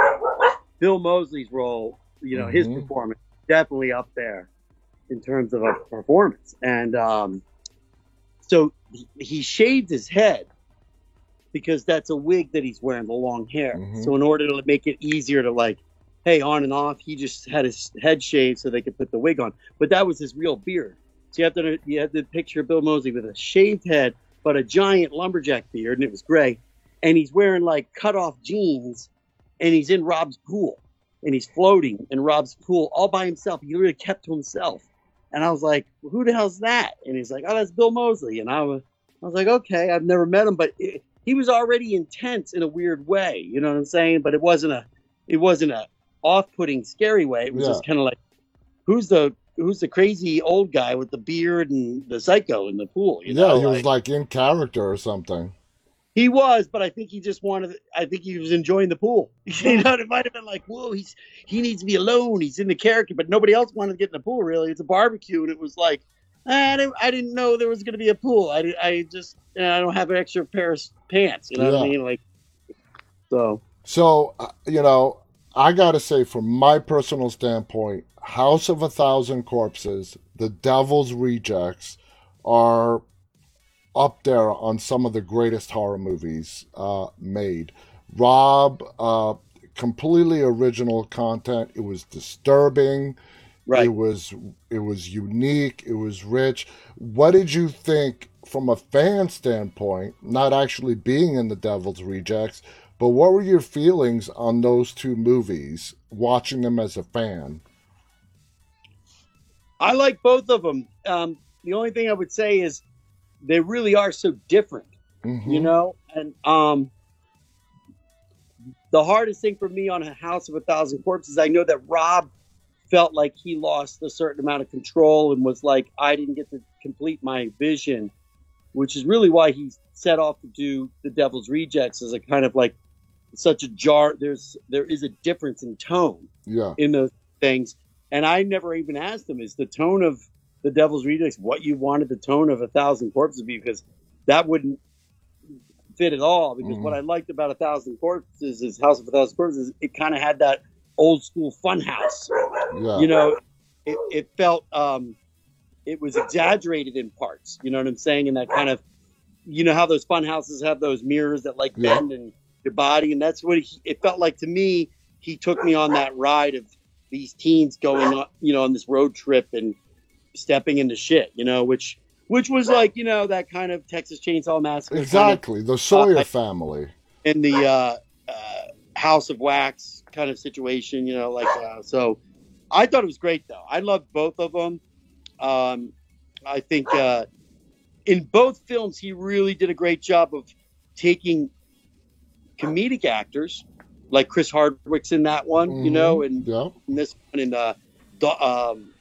Bill Moseley's role, you know, his Mhm. performance definitely up there in terms of a performance. And um, so he, he shaved his head because that's a wig that he's wearing, the long hair. Mhm. So in order to make it easier to like, hey, on and off, he just had his head shaved so they could put the wig on. But that was his real beard. So you have to you have to picture Bill Moseley with a shaved head, but a giant lumberjack beard, and it was gray. And he's wearing like cut off jeans, and he's in Rob's pool, and he's floating in Rob's pool all by himself. He really kept to himself. And I was like, who the hell's that? And he's like, oh, that's Bill Moseley. And I was, I was like, okay, I've never met him, but it, he was already intense in a weird way. You know what I'm saying? But it wasn't a, it wasn't a off-putting, scary way. It was Yeah. just kind of like, who's the, who's the crazy old guy with the beard and the psycho in the pool? You yeah, know, he was like- like in character or something. he was, but I think he just wanted. I think he was enjoying the pool. *laughs* you know, it might have been like, "Whoa, he's he needs to be alone. He's in the character," but nobody else wanted to get in the pool. Really, it's a barbecue, and it was like, "Ah, I didn't, I didn't know there was going to be a pool. I, I just, you know, I don't have an extra pair of pants. You know what I mean? Like, so So, uh, you know, I got to say, from my personal standpoint, House of a Thousand Corpses, The Devil's Rejects are up there on some of the greatest horror movies uh, made. Rob, uh, completely original content. It was disturbing. Right. It was it was unique. It was rich. What did you think from a fan standpoint, not actually being in the Devil's Rejects, but what were your feelings on those two movies, watching them as a fan? I like both of them. Um, the only thing I would say is they really are so different. Mhm. you know and um the hardest thing for me on a house of a thousand corpses i know that rob felt like he lost a certain amount of control and was like i didn't get to complete my vision which is really why he set off to do the devil's rejects as a kind of like such a jar there's there is a difference in tone Yeah. in those things. And I never even asked him, is the tone of the Devil's Rejects what you wanted the tone of a thousand corpses to be? Because that wouldn't fit at all. Because Mhm. what I liked about a thousand corpses is House of a Thousand Corpses, it kind of had that old school funhouse. Yeah. You know, it, it felt um it was exaggerated in parts. You know what I'm saying? And that kind of you know how those funhouses have those mirrors that like Yeah. bend and your body, and that's what he, it felt like to me. He took me on that ride of these teens going on, you know, on this road trip and stepping into shit, you know, which which was like you know that kind of Texas Chainsaw Massacre, kind of, Exactly. The Sawyer uh, family. in the uh, uh, House of Wax kind of situation, you know, like uh, so. I thought it was great though. I loved both of them. Um, I think uh, in both films he really did a great job of taking comedic actors, like Chris Hardwick's in that one, you know, and Yeah. in this one in uh, um,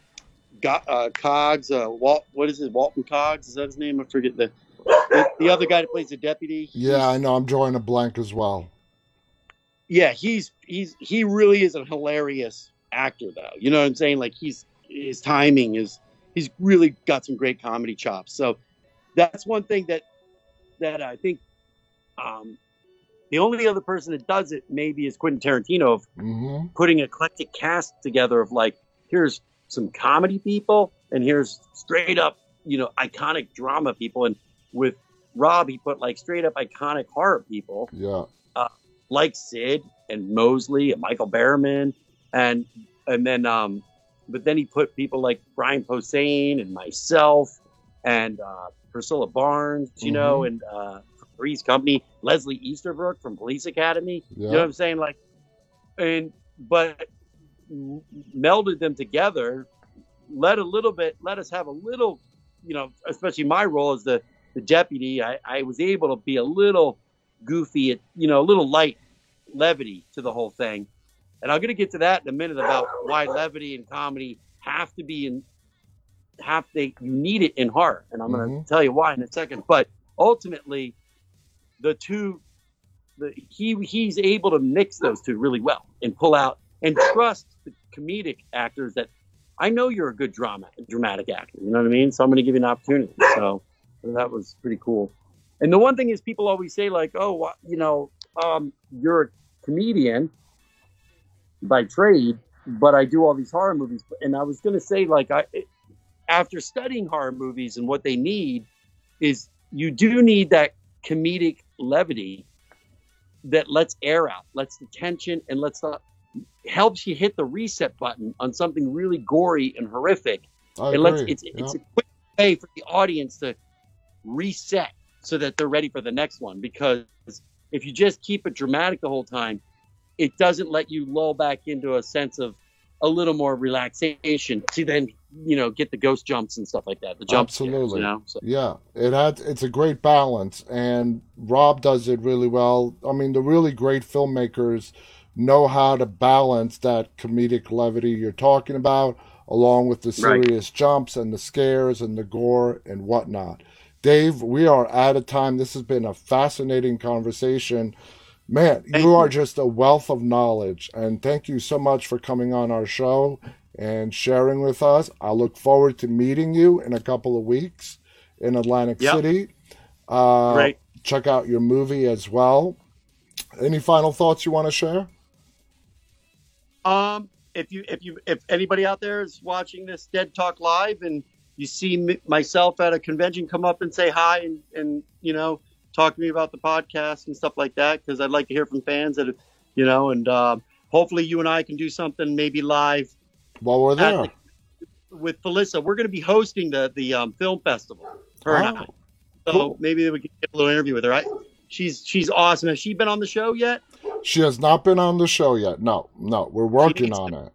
uh, Cogs, uh, Walt, what is it, Walton Cogs? Is that his name? I forget the the, the other guy that plays the deputy. Yeah, I know. I'm drawing a blank as well. Yeah, he's he's he really is a hilarious actor though. You know what I'm saying? Like he's his timing is he's really got some great comedy chops. So that's one thing that that I think um the only other person that does it maybe is Quentin Tarantino of hmm putting eclectic cast together of like here's some comedy people and here's straight up, you know, iconic drama people and with Rob he put like straight up iconic horror people Yeah. Like Sid and Moseley and Michael Berryman and and then um but then he put people like Brian Posehn and myself and uh Priscilla Barnes, you know, and uh Three's Company, Leslie Easterbrook from Police Academy. You know what I'm saying? Like and but melded them together, let a little bit, let us have a little, you know, especially my role as the, the deputy, I, I was able to be a little goofy, you know, a little light levity to the whole thing. And I'm going to get to that in a minute about why levity and comedy have to be in, have they, you need it in horror. And I'm going to Mhm. tell you why in a second. But ultimately, the two the, he he's able to mix those two really well and pull out and trust the comedic actors that I know you're a good drama dramatic actor. You know what I mean? So I'm going to give you an opportunity. So that was pretty cool. And the one thing is, people always say like, "Oh, you know, um, you're a comedian by trade, but I do all these horror movies." And I was going to say like, I after studying horror movies and what they need is you do need that comedic levity that lets air out, lets the tension, and lets the helps you hit the reset button on something really gory and horrific. I it lets agree. it's it's Yeah. a quick way for the audience to reset so that they're ready for the next one. Because if you just keep it dramatic the whole time, it doesn't let you lull back into a sense of a little more relaxation to then you know get the ghost jumps and stuff like that. The jump scares, Absolutely. you know. So, Yeah, it had it's a great balance, and Rob does it really well. I mean, the really great filmmakers know how to balance that comedic levity you're talking about, along with the Right. serious jumps and the scares and the gore and whatnot. Dave, we are out of time. This has been a fascinating conversation. Man, Thank you are just a wealth of knowledge, and thank you so much for coming on our show and sharing with us. I look forward to meeting you in a couple of weeks in Atlantic Yep. City. Uh, Great. Check out your movie as well. Any final thoughts you want to share? Um, if you if you if anybody out there is watching this Dead Talk live and you see m myself at a convention, come up and say hi and and you know talk to me about the podcast and stuff like that because I'd like to hear from fans that you know and um, hopefully you and I can do something maybe live While we're there. the, with Felissa. We're going to be hosting the the um, film festival. Her and I. Oh, So cool. maybe we can get a little interview with her. I, she's she's awesome. Has she been on the show yet? she has not been on the show yet. No, no, we're working on it.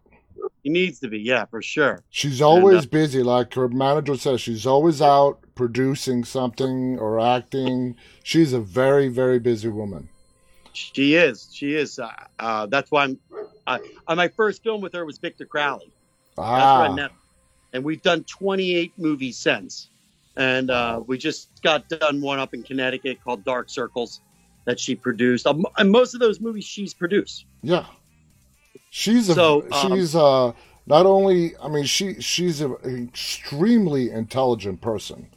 He needs to be. Yeah, for sure. She's always uh, busy, like her manager says. She's always out producing something or acting. She's a very, very busy woman. She is. She is. Uh, uh, that's why I'm. Uh, uh, my first film with her was Victor Crowley. That's where I Ah, met. And we've done 28 movies since. And uh, we just got done one up in Connecticut called Dark Circles that she produced. Um, and most of those movies she's produced. yeah. She's a So, um, she's uh not only I mean she she's a, an extremely intelligent person,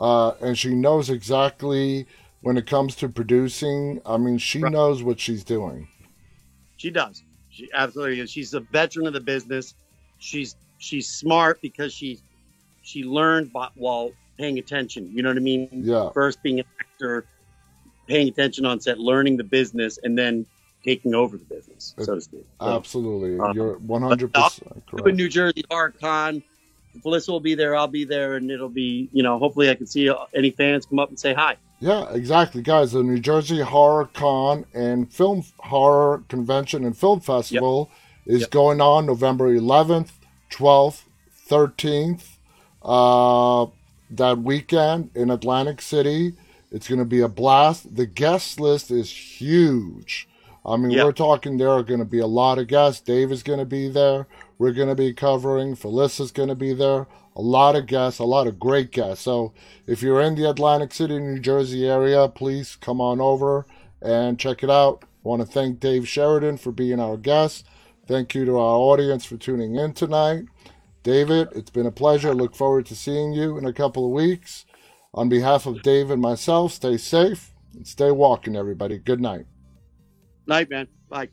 uh, and she knows exactly when it comes to producing. I mean she Right. knows what she's doing. She does. She absolutely is. She's a veteran of the business. She's she's smart because she she learned by, while paying attention. You know what I mean? Yeah, First being an actor, paying attention on set, learning the business, and then taking over the business, so to speak. So, absolutely. uh, You're one hundred percent in correct. New Jersey Horror Con Felissa will be there. I'll be there, and it'll be you know hopefully I can see any fans come up and say hi. Yeah, exactly, guys. The New Jersey Horror Con and Film Horror Convention and Film Festival yep. is yep. going on November 11th, 12th, 13th. Uh, that weekend in Atlantic City. It's going to be a blast. The guest list is huge. I mean, yep. we're talking there are going to be a lot of guests. Dave is going to be there. We're going to be covering. Felissa's going to be there. A lot of guests, a lot of great guests. So if you're in the Atlantic City, New Jersey area, please come on over and check it out. I want to thank Dave Sheridan for being our guest. Thank you to our audience for tuning in tonight. David, it's been a pleasure. I Look forward to seeing you in a couple of weeks. On behalf of Dave and myself, stay safe and stay walking, everybody. Good night. Night, man. Bye.